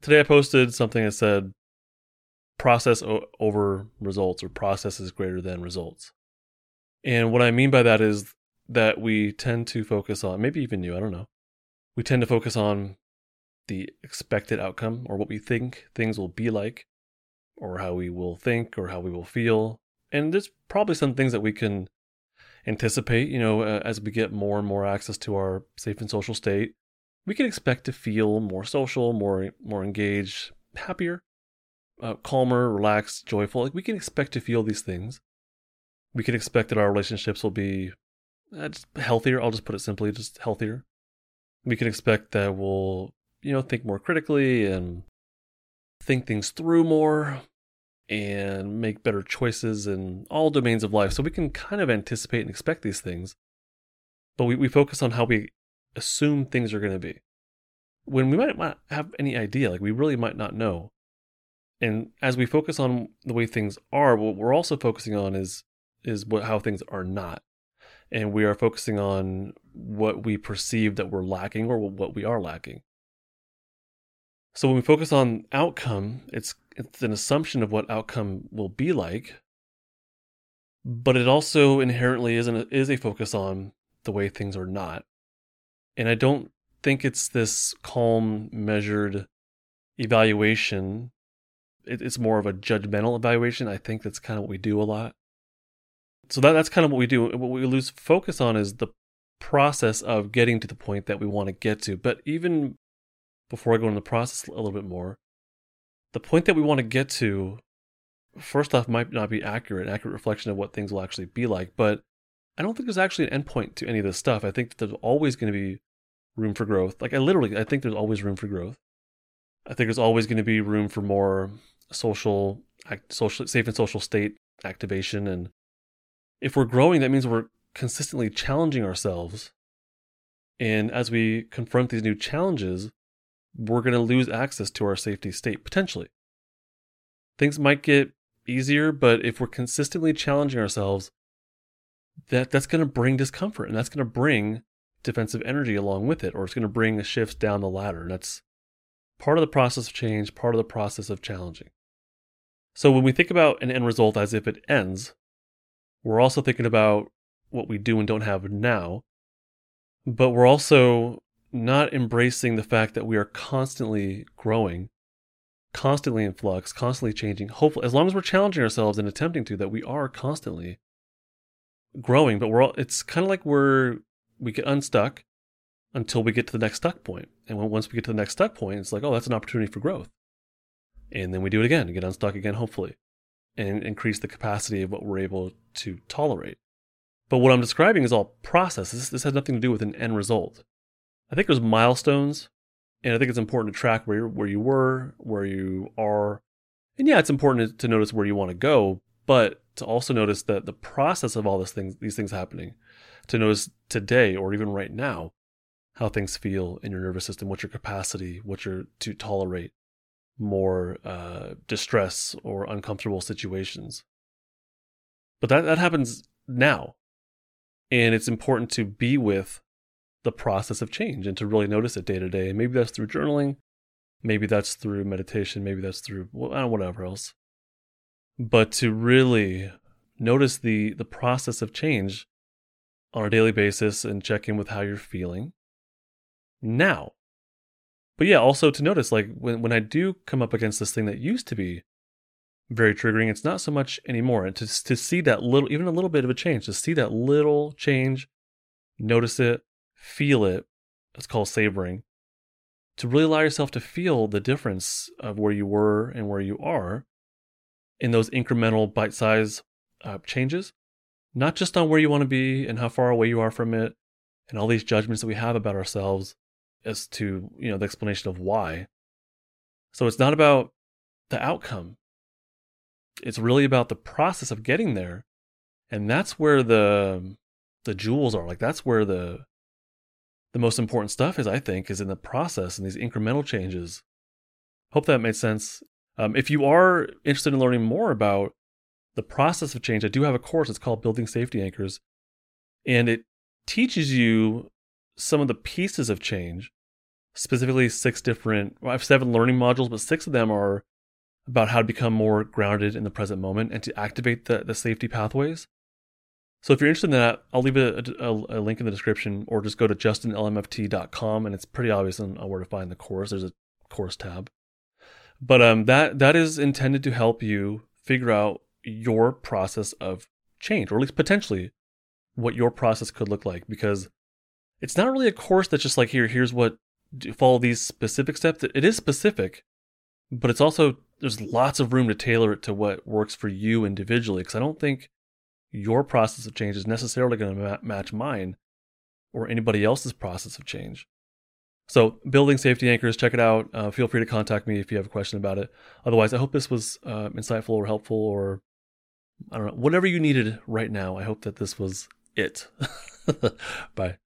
today I posted something that said process o- over results or process is greater than results. And what I mean by that is that we tend to focus on, maybe even you, I don't know. We tend to focus on the expected outcome or what we think things will be like or how we will think or how we will feel. And there's probably some things that we can anticipate, you know, uh, as we get more and more access to our safe and social state. We can expect to feel more social, more more engaged, happier, uh, calmer, relaxed, joyful. Like we can expect to feel these things. We can expect that our relationships will be uh, healthier. I'll just put it simply, just healthier. We can expect that we'll, you know, think more critically and think things through more and make better choices in all domains of life. So we can kind of anticipate and expect these things, but we, we focus on how we assume things are going to be. When we might not have any idea, like we really might not know. And as we focus on the way things are, what we're also focusing on is is what how things are not. And we are focusing on what we perceive that we're lacking or what we are lacking. So when we focus on outcome, it's it's an assumption of what outcome will be like, but it also inherently is an, is a focus on the way things are not. And I don't think it's this calm, measured evaluation. It, it's more of a judgmental evaluation. I think that's kind of what we do a lot. So that that's kind of what we do. What we lose focus on is the process of getting to the point that we want to get to. But even before I go into the process a little bit more, the point that we want to get to, first off, might not be accurate, accurate reflection of what things will actually be like. But I don't think there's actually an endpoint to any of this stuff. I think there's always going to be room for growth. Like I literally, I think there's always room for growth. I think there's always going to be room for more social, social, safe and social state activation. And if we're growing, that means we're consistently challenging ourselves. And as we confront these new challenges, we're going to lose access to our safety state potentially. Things might get easier, but if we're consistently challenging ourselves, that that's going to bring discomfort and that's going to bring defensive energy along with it, or it's going to bring shifts down the ladder. And that's part of the process of change, part of the process of challenging. So when we think about an end result as if it ends, we're also thinking about what we do and don't have now, but we're also not embracing the fact that we are constantly growing, constantly in flux, constantly changing. Hopefully, as long as we're challenging ourselves and attempting to, that we are constantly growing. But we're all, it's kind of like we're we get unstuck until we get to the next stuck point. And when, once we get to the next stuck point, it's like, oh, that's an opportunity for growth. And then we do it again, get unstuck again, hopefully, and increase the capacity of what we're able to tolerate. But what I'm describing is all process. This, this has nothing to do with an end result. I think there's milestones, and I think it's important to track where where you were, where you are, and yeah, it's important to notice where you want to go, but to also notice that the process of all this things, these things happening, to notice today or even right now how things feel in your nervous system, what's your capacity, what you're to tolerate more uh, distress or uncomfortable situations. But that that happens now, and it's important to be with the process of change and to really notice it day to day. Maybe that's through journaling, maybe that's through meditation, maybe that's through whatever else. But to really notice the the process of change on a daily basis and check in with how you're feeling now. But yeah, also to notice like when when I do come up against this thing that used to be very triggering, it's not so much anymore. And to to see that little even a little bit of a change, to see that little change, notice it, feel it. It's called savoring. To really allow yourself to feel the difference of where you were and where you are in those incremental bite size uh, changes, not just on where you want to be and how far away you are from it and all these judgments that we have about ourselves as to, you know, the explanation of why. So it's not about the outcome. It's really about the process of getting there. And that's where the the jewels are. Like that's where the the most important stuff is, I think, is in the process and these incremental changes. Hope that made sense. Um, if you are interested in learning more about the process of change, I do have a course. It's called Building Safety Anchors, and it teaches you some of the pieces of change specifically six different, well, I have seven learning modules, but six of them are about how to become more grounded in the present moment and to activate the, the safety pathways. So if you're interested in that, I'll leave a, a, a link in the description or just go to justinlmft.com and it's pretty obvious on where to find the course. There's a course tab. But um, that that is intended to help you figure out your process of change, or at least potentially what your process could look like. Because it's not really a course that's just like here, here's what follow these specific steps. It is specific, but it's also there's lots of room to tailor it to what works for you individually. Because I don't think your process of change is necessarily going to ma- match mine or anybody else's process of change. So, building safety anchors, check it out. Uh, feel free to contact me if you have a question about it. Otherwise, I hope this was uh, insightful or helpful or I don't know, whatever you needed right now. I hope that this was it. Bye.